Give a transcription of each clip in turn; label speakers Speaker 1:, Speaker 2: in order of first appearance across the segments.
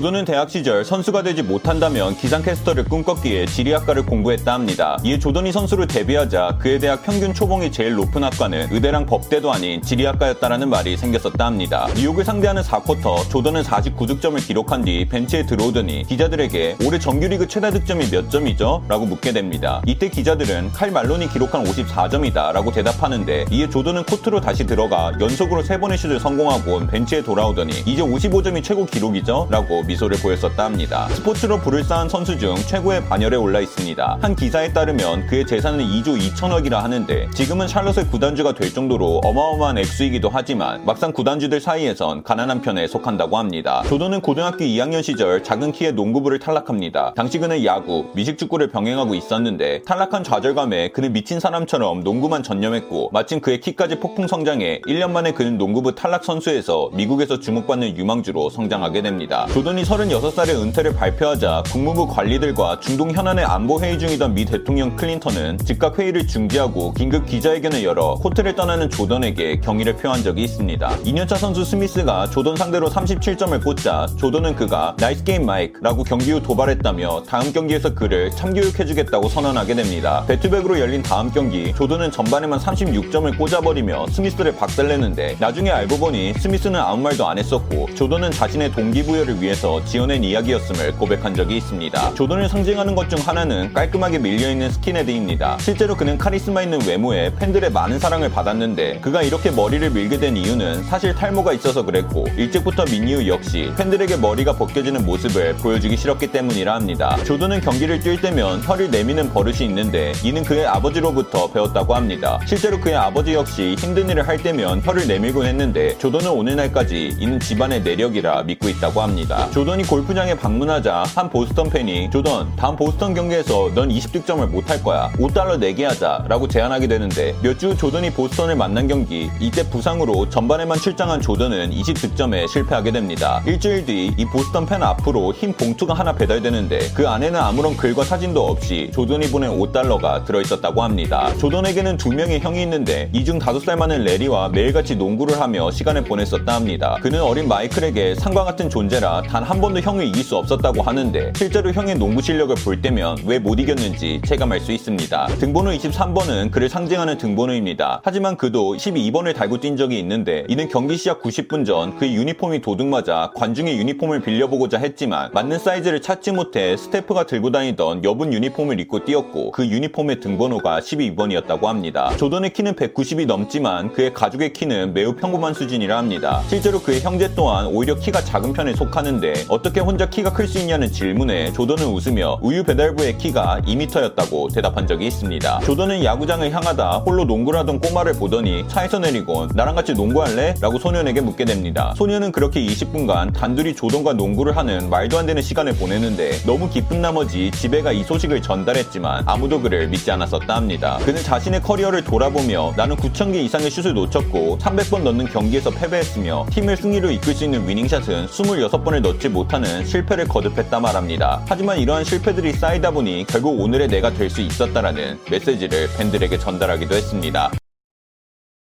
Speaker 1: 조던은 대학 시절 선수가 되지 못한다면 기상캐스터를 꿈꿨기에 지리학과를 공부했다 합니다. 이에 조던이 선수로 데뷔하자 그의 대학 평균 초봉이 제일 높은 학과는 의대랑 법대도 아닌 지리학과였다라는 말이 생겼었다 합니다. 뉴욕을 상대하는 4쿼터 조던은 49득점을 기록한 뒤 벤치에 들어오더니 기자들에게 올해 정규리그 최다 득점이 몇 점이죠? 라고 묻게 됩니다. 이때 기자들은 칼 말론이 기록한 54점이다 라고 대답하는데 이에 조던은 코트로 다시 들어가 연속으로 3번의 슛을 성공하고 벤치에 돌아오더니 이제 55점이 최고 기록이죠? 라고 미소를 보였었다 합니다. 스포츠로 불을 쌓은 선수 중 최고의 반열에 올라 있습니다. 한 기사에 따르면 그의 재산은 2조 2천억이라 하는데 지금은 샬롯의 구단주가 될 정도로 어마어마한 액수이기도 하지만 막상 구단주들 사이에선 가난한 편에 속한다고 합니다. 조던은 고등학교 2학년 시절 작은 키에 농구부를 탈락합니다. 당시 그는 야구, 미식축구를 병행하고 있었는데 탈락한 좌절감에 그는 미친 사람처럼 농구만 전념했고 마침 그의 키까지 폭풍 성장해 1년 만에 그는 농구부 탈락 선수에서 미국에서 주목받는 유망주로 성장하게 됩니다. 조던 이 36살에 은퇴를 발표하자 국무부 관리들과 중동 현안의 안보 회의 중이던 미 대통령 클린턴은 즉각 회의를 중지하고 긴급 기자회견을 열어 코트를 떠나는 조던에게 경의를 표한 적이 있습니다. 2년차 선수 스미스가 조던 상대로 37점을 꽂자 조던은 그가 nice game Mike라고 경기 후 도발했다며 다음 경기에서 그를 참교육해주겠다고 선언하게 됩니다. back to back으로 열린 다음 경기 조던은 전반에만 36점을 꽂아버리며 스미스를 박살내는데 나중에 알고 보니 스미스는 아무 말도 안 했었고 조던은 자신의 동기부여를 위해 서 지어낸 이야기였음을 고백한 적이 있습니다. 조던을 상징하는 것 중 하나는 깔끔하게 밀려있는 스킨헤드입니다. 실제로 그는 카리스마 있는 외모에 팬들의 많은 사랑을 받았는데 그가 이렇게 머리를 밀게 된 이유는 사실 탈모가 있어서 그랬고 일찍부터 민 이유 역시 팬들에게 머리가 벗겨지는 모습을 보여주기 싫었기 때문이라 합니다. 조던은 경기를 뛸 때면 혀를 내미는 버릇이 있는데 이는 그의 아버지로부터 배웠다고 합니다. 실제로 그의 아버지 역시 힘든 일을 할 때면 혀를 내밀곤 했는데 조던은 오늘날까지 이는 집안의 내력이라 믿고 있다고 합니다. 조던이 골프장에 방문하자 한 보스턴 팬이 조던 다음 보스턴 경기에서 넌 20득점을 못할 거야 5달러 내게 하자 라고 제안하게 되는데 몇 주 조던이 보스턴을 만난 경기 이때 부상으로 전반에만 출장한 조던은 20득점에 실패하게 됩니다. 일주일 뒤 이 보스턴 팬 앞으로 흰 봉투가 하나 배달되는데 그 안에는 아무런 글과 사진도 없이 조던이 보낸 5달러가 들어있었다고 합니다. 조던에게는 두 명의 형이 있는데 이중 5살 많은 레리와 매일같이 농구를 하며 시간을 보냈었다 합니다. 그는 어린 마이클에게 상과 같은 존재라 단한 번도 형을 이길 수 없었다고 하는데 실제로 형의 농구 실력을 볼 때면 왜 못 이겼는지 체감할 수 있습니다. 등번호 23번은 그를 상징하는 등번호입니다. 하지만 그도 12번을 달고 뛴 적이 있는데 이는 경기 시작 90분 전 그의 유니폼이 도둑맞아 관중의 유니폼을 빌려보고자 했지만 맞는 사이즈를 찾지 못해 스태프가 들고 다니던 여분 유니폼을 입고 뛰었고 그 유니폼의 등번호가 12번이었다고 합니다. 조던의 키는 190이 넘지만 그의 가족의 키는 매우 평범한 수준이라 합니다. 실제로 그의 형제 또한 오히려 키가 작은 편에 속하는데 어떻게 혼자 키가 클 수 있냐는 질문에 조던은 웃으며 우유 배달부의 키가 2m였다고 대답한 적이 있습니다. 조던은 야구장을 향하다 홀로 농구를 하던 꼬마를 보더니 차에서 내리곤 나랑 같이 농구할래? 라고 소년에게 묻게 됩니다. 소년은 그렇게 20분간 단둘이 조던과 농구를 하는 말도 안 되는 시간을 보내는데 너무 기쁜 나머지 집에가 이 소식을 전달했지만 아무도 그를 믿지 않았었다 합니다. 그는 자신의 커리어를 돌아보며 나는 9,000개 이상의 슛을 놓쳤고 300번 넣는 경기에서 패배했으며 팀을 승리로 이끌 수 있는 위닝샷은 26번을 넣지 못하는 실패를 거듭했다 말합니다. 하지만 이러한 실패들이 쌓이다 보니 결국 오늘의 내가 될 수 있었다라는 메시지를 팬들에게 전달하기도 했습니다.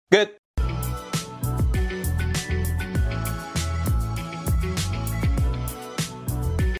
Speaker 1: 끝!